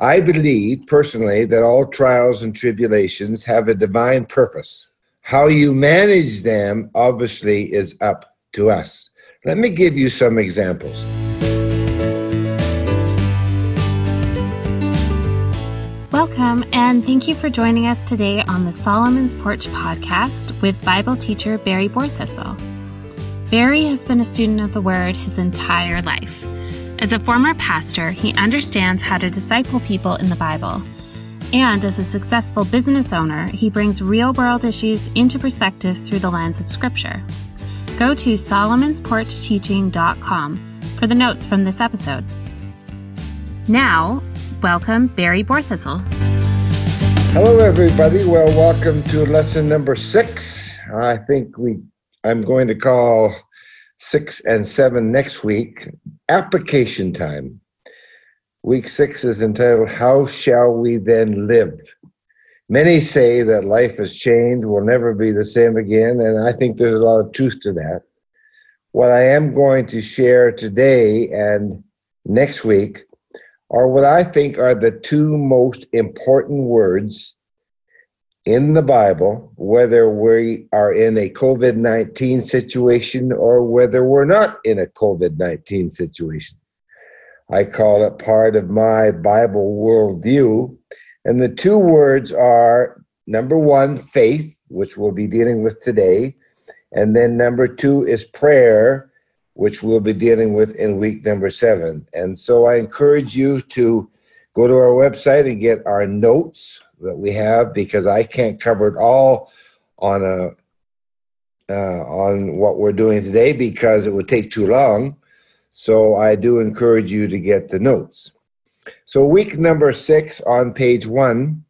I believe personally that all trials and tribulations have a divine purpose. How you manage them obviously is up to us. Let me give you some examples. Welcome, and thank you for joining us today on the Solomon's Porch podcast with Bible teacher Barry Borthistle. Barry has been a student of the Word his entire life. As a former pastor, he understands how to disciple people in the Bible. And as a successful business owner, he brings real world issues into perspective through the lens of Scripture. Go to solomonsporchteaching.com for the notes from this episode. Now, welcome Barry Borthistle. Hello, everybody. Well, welcome to lesson number six. I think we I'm going to call six and seven next week application time. Week six is entitled, How Shall We Then Live? Many say that life has changed, will never be the same again, and I think there's a lot of truth to that. What I am going to share today and next week are what I think are the two most important words in the Bible, whether we are in a COVID 19 situation or whether we're not in a COVID 19 situation. I call it part of my Bible worldview. And the two words are number one, faith, which we'll be dealing with today. And then number two is prayer, which we'll be dealing with in week number seven. And so I encourage you to go to our website and get our notes that we have because I can't cover it all on a uh, on what we're doing today because it would take too long. So I do encourage you to get the notes. So week number six on page one,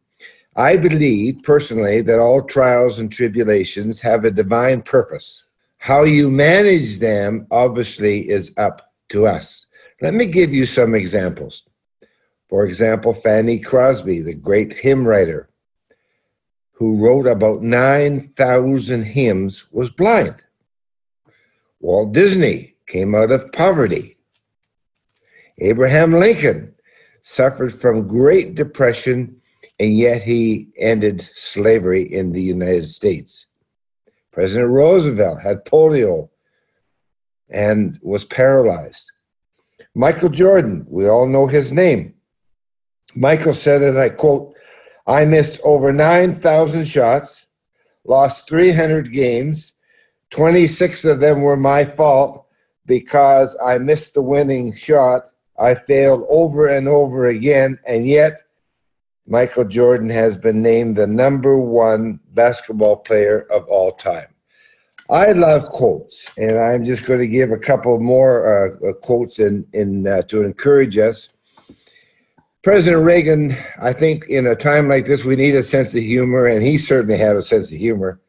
I believe personally that all trials and tribulations have a divine purpose. How you manage them obviously is up to us. Let me give you some examples. For example, Fanny Crosby, the great hymn writer, who wrote about 9,000 hymns, was blind. Walt Disney came out of poverty. Abraham Lincoln suffered from Great Depression, and yet he ended slavery in the United States. President Roosevelt had polio and was paralyzed. Michael Jordan, we all know his name, Michael said, and I quote, I missed over 9,000 shots, lost 300 games. 26 of them were my fault because I missed the winning shot. I failed over and over again, and yet Michael Jordan has been named the number one basketball player of all time. I love quotes, and I'm just going to give a couple more uh, quotes in, in uh, to encourage us. President Reagan, I think in a time like this, we need a sense of humor, and he certainly had a sense of humor.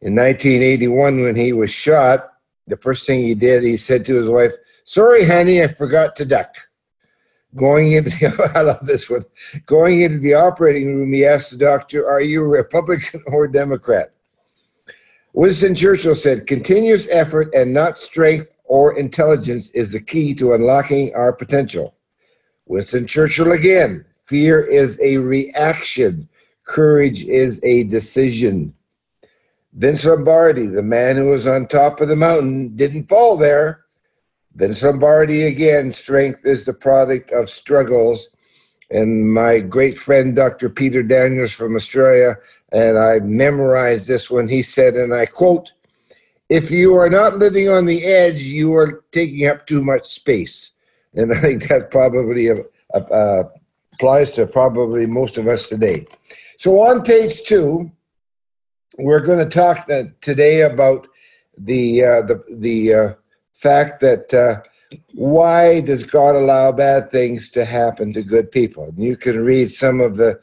In 1981, when he was shot, the first thing he did, he said to his wife, Sorry, honey, I forgot to duck. Going into the, I love this one. Going into the operating room, he asked the doctor, Are you a Republican or Democrat? Winston Churchill said, Continuous effort and not strength or intelligence is the key to unlocking our potential. Winston Churchill again fear is a reaction, courage is a decision. Vince Lombardi, the man who was on top of the mountain, didn't fall there. Vince Lombardi again, strength is the product of struggles. And my great friend, Dr. Peter Daniels from Australia, and I memorized this one. He said, and I quote, if you are not living on the edge, you are taking up too much space. And I think that probably uh, uh, applies to probably most of us today. So on page two, we're going to talk today about the uh, the the uh, fact that uh, why does God allow bad things to happen to good people? And you can read some of the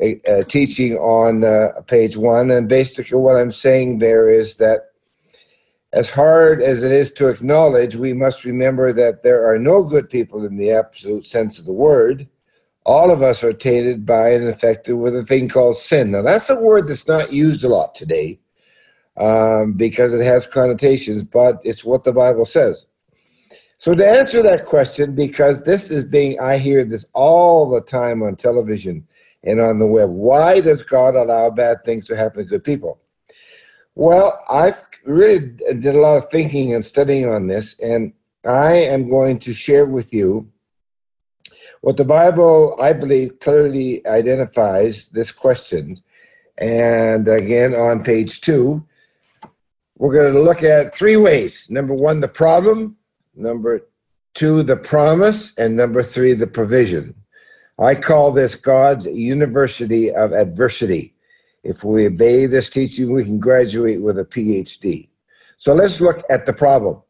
uh, teaching on page one, and basically what I'm saying there is that as hard as it is to acknowledge, we must remember that there are no good people in the absolute sense of the word. All of us are tainted by and affected with a thing called sin. Now, that's a word that's not used a lot today um, because it has connotations, but it's what the Bible says. So to answer that question, because this is being, I hear this all the time on television and on the web. Why does God allow bad things to happen to good people? Well, I've really did a lot of thinking and studying on this, and I am going to share with you what the Bible, I believe, clearly identifies this question. And again, on page two, we're going to look at three ways. Number one, the problem. Number two, the promise. And number three, the provision. I call this God's University of Adversity. If we obey this teaching, we can graduate with a PhD. So let's look at the problem.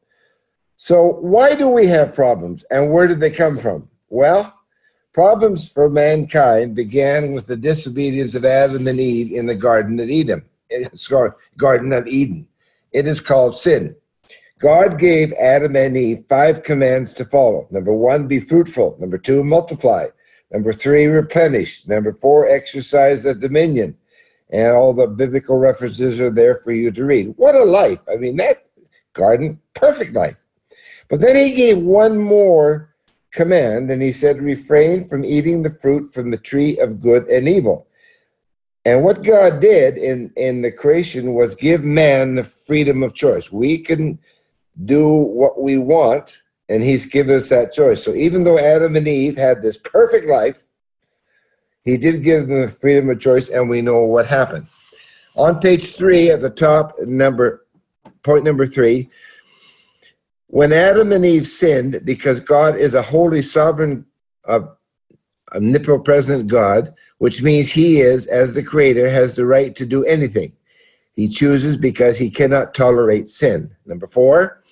So, why do we have problems and where did they come from? Well, Problems for mankind began with the disobedience of Adam and Eve in the Garden of Eden. Eh, it's called Garden of Eden. It is called sin. God gave Adam and Eve five commands to follow. Number one, be fruitful. Number two, multiply. Number three, replenish. Number four, exercise the dominion. And all the biblical references are there for you to read. What a life. I mean, that garden, perfect life. But then he gave one more command, and he said, Refrain from eating the fruit from the tree of good and evil. And what God did in, in the creation was give man the freedom of choice. We can do what we want, and He's given us that choice. So even though Adam and Eve had this perfect life, He did give them the freedom of choice, and we know what happened. On page three at the top, number point number three, when Adam and Eve sinned, because God is a holy, sovereign, uh, omnipresent God, which means He is, as the Creator, has the right to do anything. He chooses because He cannot tolerate sin. Number four,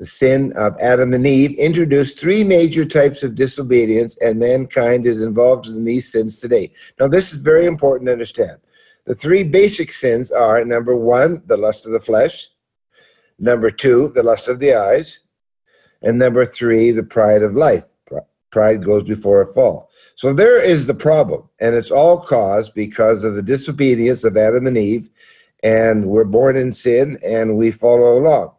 the sin of Adam and Eve introduced three major types of disobedience, and mankind is involved in these sins today. Now, this is very important to understand. The three basic sins are number one, the lust of the flesh, number two, the lust of the eyes, and number three, the pride of life. Pride goes before a fall. So there is the problem, and it's all caused because of the disobedience of Adam and Eve, and we're born in sin and we follow along.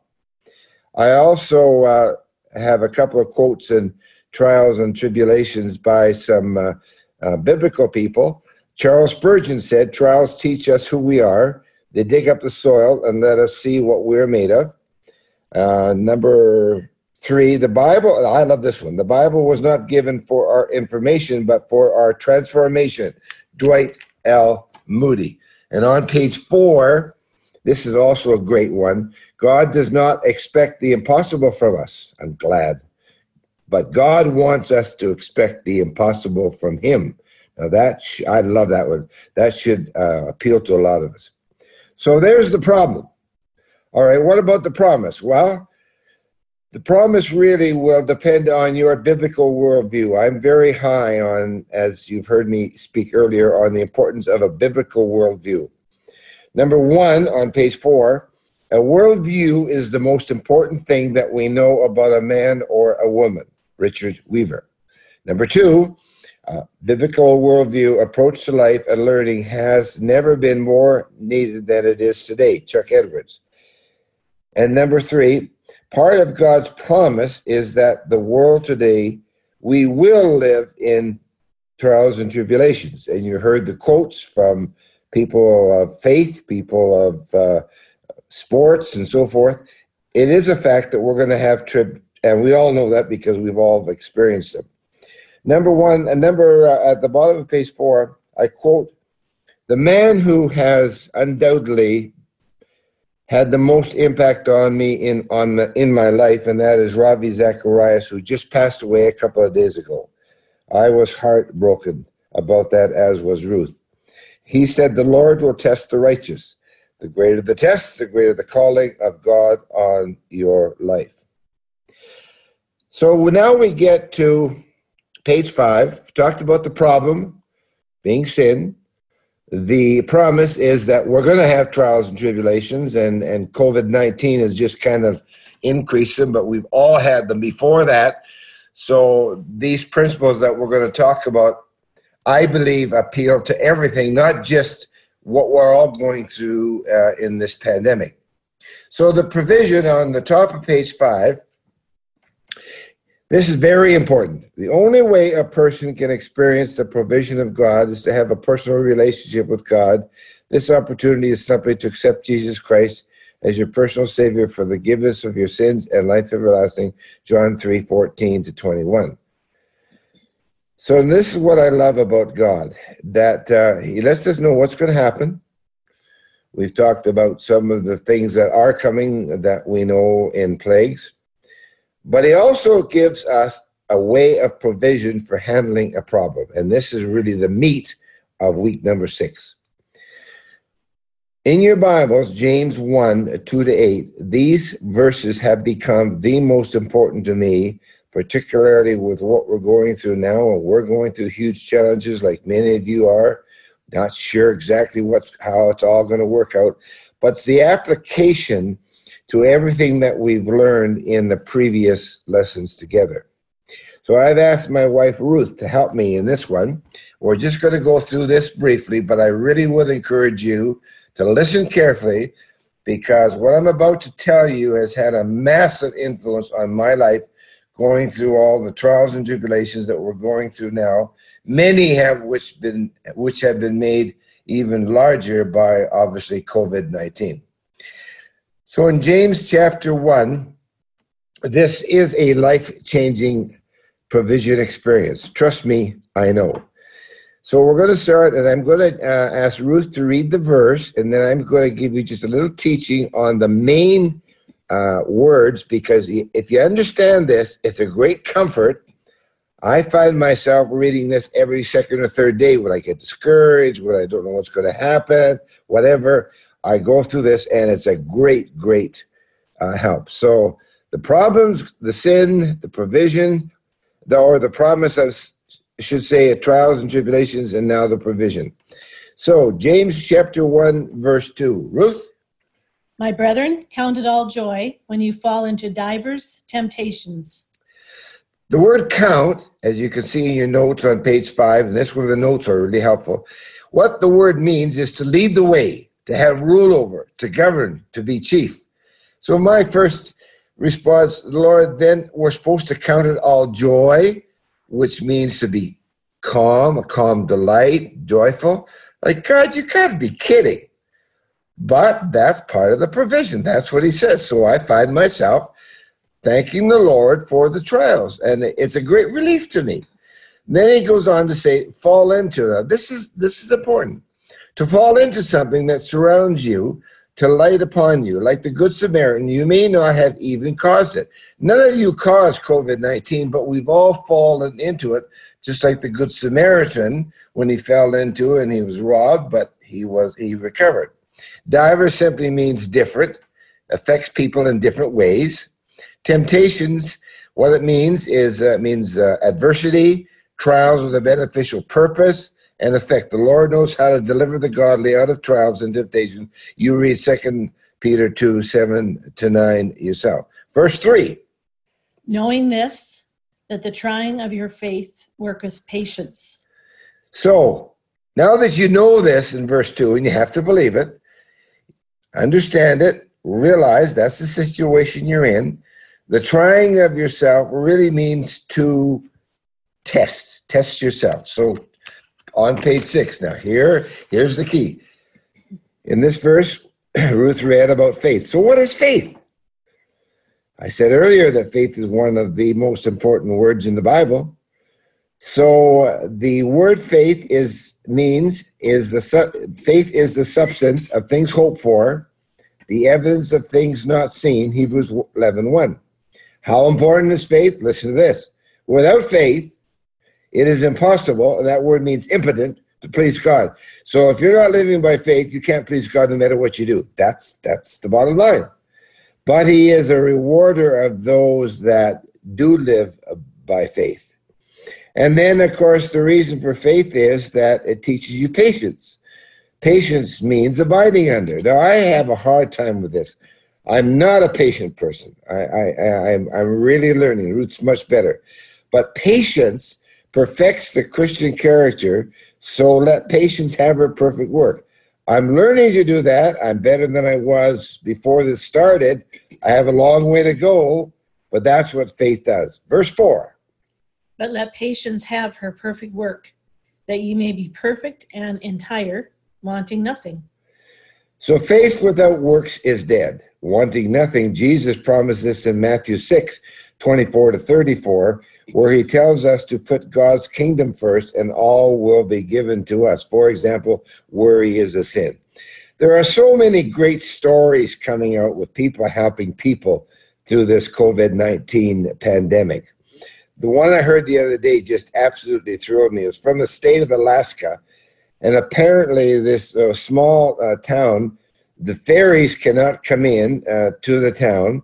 I also uh, have a couple of quotes in Trials and Tribulations by some uh, uh, biblical people. Charles Spurgeon said, Trials teach us who we are, they dig up the soil and let us see what we're made of. Uh, number Three, the Bible, I love this one. The Bible was not given for our information, but for our transformation. Dwight L. Moody. And on page four, this is also a great one. God does not expect the impossible from us. I'm glad. But God wants us to expect the impossible from Him. Now, that, sh- I love that one. That should uh, appeal to a lot of us. So there's the problem. All right, what about the promise? Well, the promise really will depend on your biblical worldview. I'm very high on, as you've heard me speak earlier, on the importance of a biblical worldview. Number one, on page four, a worldview is the most important thing that we know about a man or a woman. Richard Weaver. Number two, uh, biblical worldview approach to life and learning has never been more needed than it is today. Chuck Edwards. And number three, part of God's promise is that the world today, we will live in trials and tribulations. And you heard the quotes from people of faith, people of uh, sports, and so forth. It is a fact that we're going to have trib, and we all know that because we've all experienced them. Number one, a number uh, at the bottom of page four, I quote, the man who has undoubtedly had the most impact on me in on the, in my life, and that is Ravi Zacharias, who just passed away a couple of days ago. I was heartbroken about that, as was Ruth. He said, "The Lord will test the righteous. The greater the test, the greater the calling of God on your life." So now we get to page five. Talked about the problem being sin the promise is that we're going to have trials and tribulations, and, and COVID 19 has just kind of increased them, but we've all had them before that. So these principles that we're going to talk about, I believe, appeal to everything, not just what we're all going through uh, in this pandemic. So the provision on the top of page five This is very important. The only way a person can experience the provision of God is to have a personal relationship with God. This opportunity is simply to accept Jesus Christ as your personal Savior for the forgiveness of your sins and life everlasting. John 3 14 to 21. So, this is what I love about God that uh, He lets us know what's going to happen. We've talked about some of the things that are coming that we know in plagues. But he also gives us a way of provision for handling a problem. And this is really the meat of week number six. In your Bibles, James 1 2 to 8, these verses have become the most important to me, particularly with what we're going through now. And we're going through huge challenges, like many of you are. Not sure exactly what's how it's all going to work out, but the application to everything that we've learned in the previous lessons together. So I've asked my wife Ruth to help me in this one. We're just going to go through this briefly, but I really would encourage you to listen carefully because what I'm about to tell you has had a massive influence on my life going through all the trials and tribulations that we're going through now. Many have which been which have been made even larger by obviously COVID-19. So in James chapter 1, this is a life changing provision experience. Trust me, I know. So we're going to start, and I'm going to uh, ask Ruth to read the verse, and then I'm going to give you just a little teaching on the main uh, words, because if you understand this, it's a great comfort. I find myself reading this every second or third day when I get discouraged, when I don't know what's going to happen, whatever. I go through this, and it's a great, great uh, help. So the problems, the sin, the provision, the, or the promise, I should say, trials and tribulations, and now the provision. So James chapter 1, verse 2. Ruth? My brethren, count it all joy when you fall into divers temptations. The word count, as you can see in your notes on page five, and this where the notes are really helpful. What the word means is to lead the way, to have rule over, to govern, to be chief. So my first response, Lord, then we're supposed to count it all joy, which means to be calm, a calm delight, joyful. Like, God, you gotta be kidding. But that's part of the provision. That's what he says. So I find myself thanking the Lord for the trials. And it's a great relief to me. Then he goes on to say, fall into it. This is this is important to fall into something that surrounds you, to light upon you. Like the Good Samaritan, you may not have even caused it. None of you caused COVID 19, but we've all fallen into it, just like the Good Samaritan when he fell into and he was robbed, but he was he recovered. Diver simply means different, affects people in different ways. Temptations, what it means is uh, means uh, adversity, trials with a beneficial purpose, and effect. The Lord knows how to deliver the godly out of trials and temptation. You read Second Peter 2 7 to 9 yourself. Verse 3 Knowing this, that the trying of your faith worketh patience. So, now that you know this in verse 2, and you have to believe it, understand it, realize that's the situation you're in. The trying of yourself really means to test, test yourself. So on page six. Now, here, here's the key. In this verse, Ruth read about faith. So, what is faith? I said earlier that faith is one of the most important words in the Bible. So, the word faith is means is the su- faith is the substance of things hoped for, the evidence of things not seen. Hebrews 11 1. How important is faith? Listen to this. Without faith, it is impossible, and that word means impotent, to please God. So if you're not living by faith, you can't please God no matter what you do. That's that's the bottom line. But he is a rewarder of those that do live by faith. And then, of course, the reason for faith is that it teaches you patience. Patience means abiding under. Now, I have a hard time with this. I'm not a patient person. I, I, I'm, I'm really learning. Ruth's much better. But patience perfects the Christian character, so let patience have her perfect work. I'm learning to do that. I'm better than I was before this started. I have a long way to go, but that's what faith does. Verse 4 But let patience have her perfect work, that ye may be perfect and entire, wanting nothing. So faith without works is dead, wanting nothing. Jesus promised this in Matthew 6 24 to 34, where he tells us to put God's kingdom first and all will be given to us. For example, worry is a sin. There are so many great stories coming out with people helping people through this COVID 19 pandemic. The one I heard the other day just absolutely thrilled me. It was from the state of Alaska and apparently, this uh, small uh, town, the ferries cannot come in uh, to the town,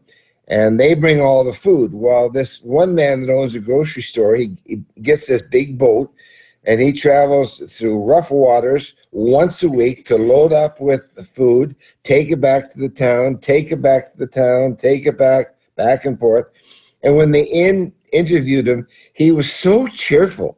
and they bring all the food. While this one man that owns a grocery store, he, he gets this big boat, and he travels through rough waters once a week to load up with the food, take it back to the town, take it back to the town, take it back, back and forth. And when they in, interviewed him, he was so cheerful.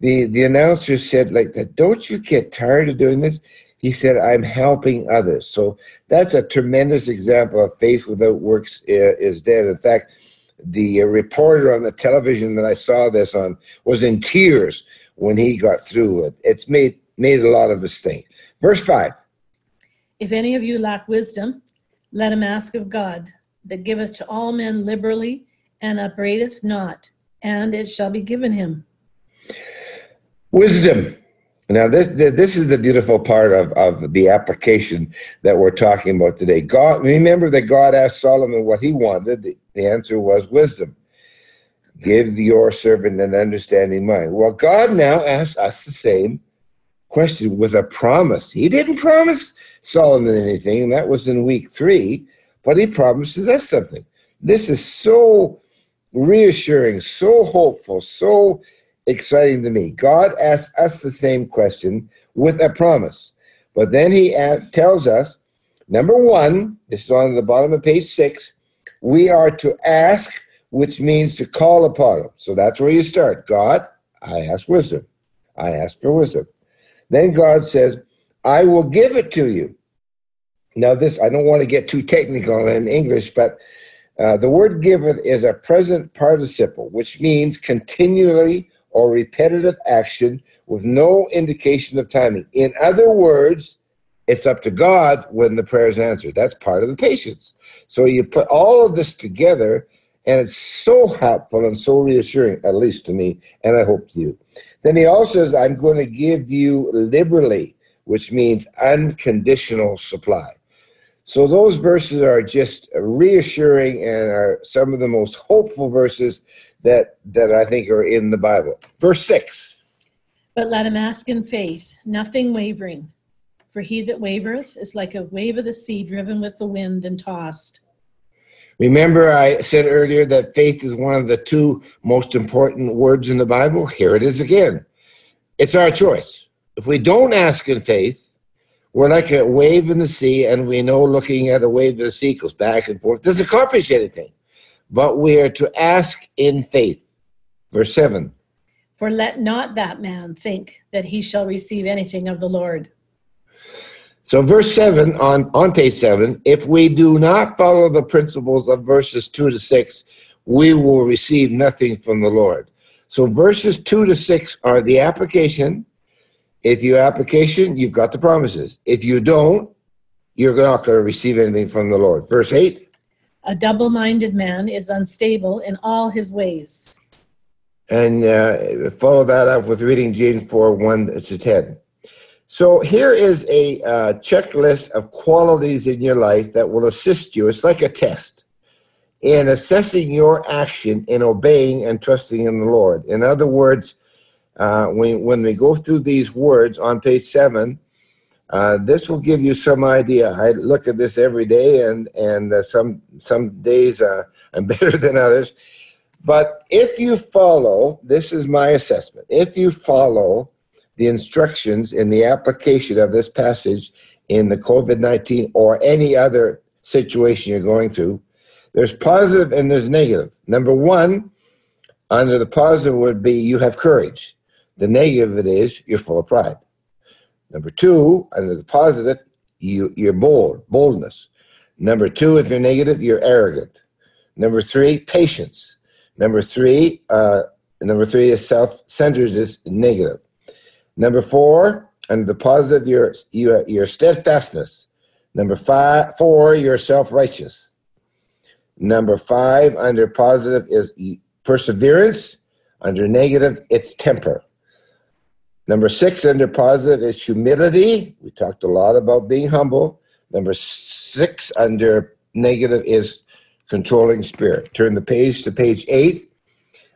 The the announcer said like don't you get tired of doing this? He said i'm helping others. So that's a tremendous example of faith without works uh, is dead. In fact the uh, reporter on the television that i saw this on was in tears when he got through it. It's made made a lot of us think. Verse 5 If any of you lack wisdom, let him ask of God, that giveth to all men liberally, and upbraideth not, and it shall be given him. Wisdom. Now, this this is the beautiful part of, of the application that we're talking about today. God, remember that God asked Solomon what he wanted. The, the answer was wisdom. Give your servant an understanding mind. Well, God now asks us the same question with a promise. He didn't promise Solomon anything, that was in week three, but he promises us something. This is so reassuring, so hopeful, so exciting to me. God asks us the same question with a promise. But then he tells us number one, this is on the bottom of page six, we are to ask, which means to call upon him. So that's where you start. God, I ask wisdom. I ask for wisdom. Then God says, I will give it to you. Now, this, I don't want to get too technical in English, but uh, the word given is a present participle, which means continually or repetitive action with no indication of timing. In other words, it's up to God when the prayer is answered. That's part of the patience. So you put all of this together, and it's so helpful and so reassuring, at least to me, and I hope to you. Then he also says, I'm going to give you liberally, which means unconditional supply. So those verses are just reassuring and are some of the most hopeful verses that that I think are in the Bible. Verse 6. But let him ask in faith, nothing wavering. For he that wavereth is like a wave of the sea driven with the wind and tossed. Remember, I said earlier that faith is one of the two most important words in the Bible? Here it is again. It's our choice. If we don't ask in faith, we're like a wave in the sea, and we know looking at a wave in the sea goes back and forth doesn't accomplish anything but we are to ask in faith. Verse 7 For let not that man think that he shall receive anything of the Lord. So, verse 7 on, on page 7 if we do not follow the principles of verses 2 to 6, we will receive nothing from the Lord. So, verses 2 to 6 are the application. If you application, you've got the promises. If you don't, you're not going to receive anything from the Lord. Verse 8 a double minded man is unstable in all his ways. And uh, follow that up with reading James 4 1 to 10. So here is a uh, checklist of qualities in your life that will assist you. It's like a test in assessing your action in obeying and trusting in the Lord. In other words, uh, when, when we go through these words on page 7, uh, this will give you some idea. I look at this every day, and and uh, some some days uh, I'm better than others. But if you follow, this is my assessment. If you follow the instructions in the application of this passage in the COVID 19 or any other situation you're going through, there's positive and there's negative. Number one, under the positive would be you have courage. The negative of it is you're full of pride. Number two, under the positive, you, you're bold, boldness. Number two, if you're negative, you're arrogant. Number three, patience. Number three, uh, number three is self-centeredness, negative. Number four, under the positive, your your, your steadfastness. Number five, four, your self-righteous. Number five, under positive is perseverance. Under negative, it's temper. Number six, under positive, is humility. We talked a lot about being humble. Number six, under negative, is controlling spirit. Turn the page to page eight.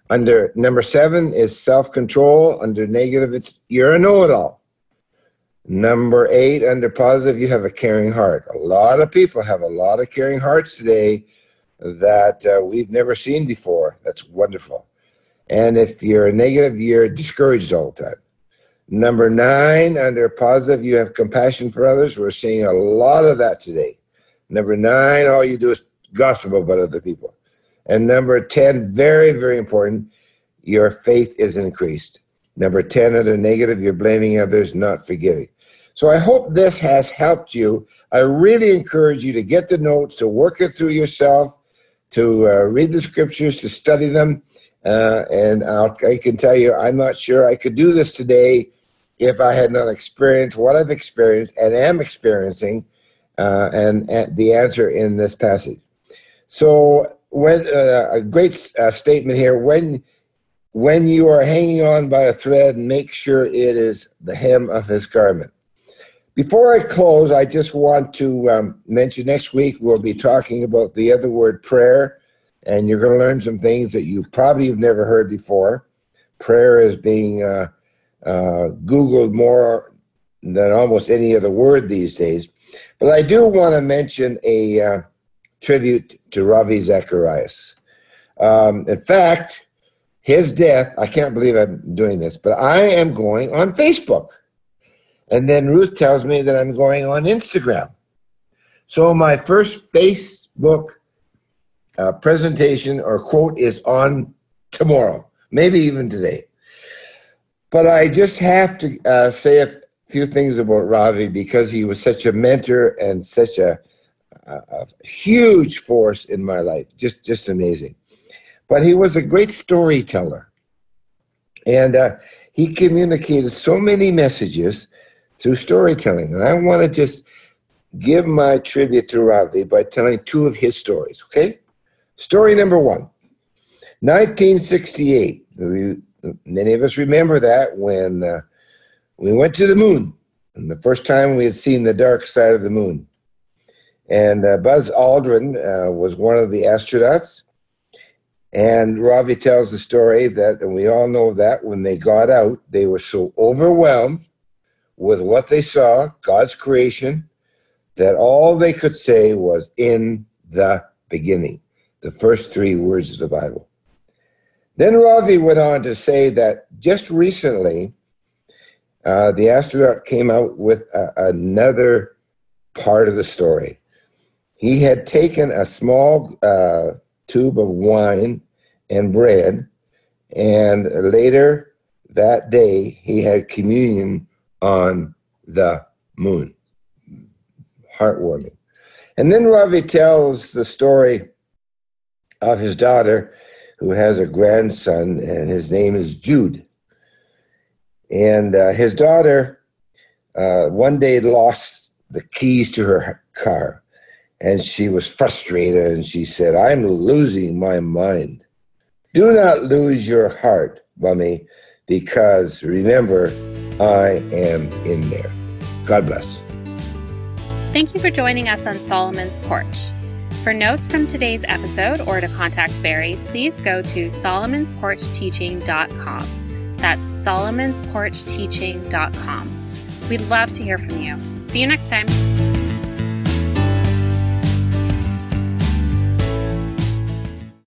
Under number seven is self control. Under negative, it's you're a know it all. Number eight, under positive, you have a caring heart. A lot of people have a lot of caring hearts today that uh, we've never seen before. That's wonderful. And if you're a negative, you're discouraged all the time. Number nine, under positive, you have compassion for others. We're seeing a lot of that today. Number nine, all you do is gossip about other people. And number 10, very, very important, your faith is increased. Number 10, under negative, you're blaming others, not forgiving. So I hope this has helped you. I really encourage you to get the notes, to work it through yourself, to uh, read the scriptures, to study them. Uh, and I'll, I can tell you, I'm not sure I could do this today if I had not experienced what I've experienced and am experiencing, uh, and, and, the answer in this passage. So, when uh, a great uh, statement here: when when you are hanging on by a thread, make sure it is the hem of his garment. Before I close, I just want to um, mention next week we'll be talking about the other word prayer, and you're going to learn some things that you probably have never heard before. Prayer is being uh, Googled more than almost any other word these days. But I do want to mention a uh, tribute to Ravi Zacharias. Um, in fact, his death, I can't believe I'm doing this, but I am going on Facebook. And then Ruth tells me that I'm going on Instagram. So my first Facebook uh, presentation or quote is on tomorrow, maybe even today. But I just have to uh, say a few things about Ravi because he was such a mentor and such a, a, a huge force in my life. Just, just amazing. But he was a great storyteller. And uh, he communicated so many messages through storytelling. And I want to just give my tribute to Ravi by telling two of his stories, okay? Story number one 1968. Many of us remember that when uh, we went to the moon, and the first time we had seen the dark side of the moon. And uh, Buzz Aldrin uh, was one of the astronauts. And Ravi tells the story that, and we all know that when they got out, they were so overwhelmed with what they saw, God's creation, that all they could say was in the beginning, the first three words of the Bible. Then Ravi went on to say that just recently, uh, the astronaut came out with a, another part of the story. He had taken a small uh, tube of wine and bread, and later that day he had communion on the moon. Heartwarming. And then Ravi tells the story of his daughter who has a grandson, and his name is Jude. And uh, his daughter uh, one day lost the keys to her car, and she was frustrated and she said, I'm losing my mind. Do not lose your heart, Mummy, because remember, I am in there. God bless. Thank you for joining us on Solomon's Porch. For notes from today's episode or to contact Barry, please go to solomonsporchteaching.com. That's solomonsporchteaching.com. We'd love to hear from you. See you next time.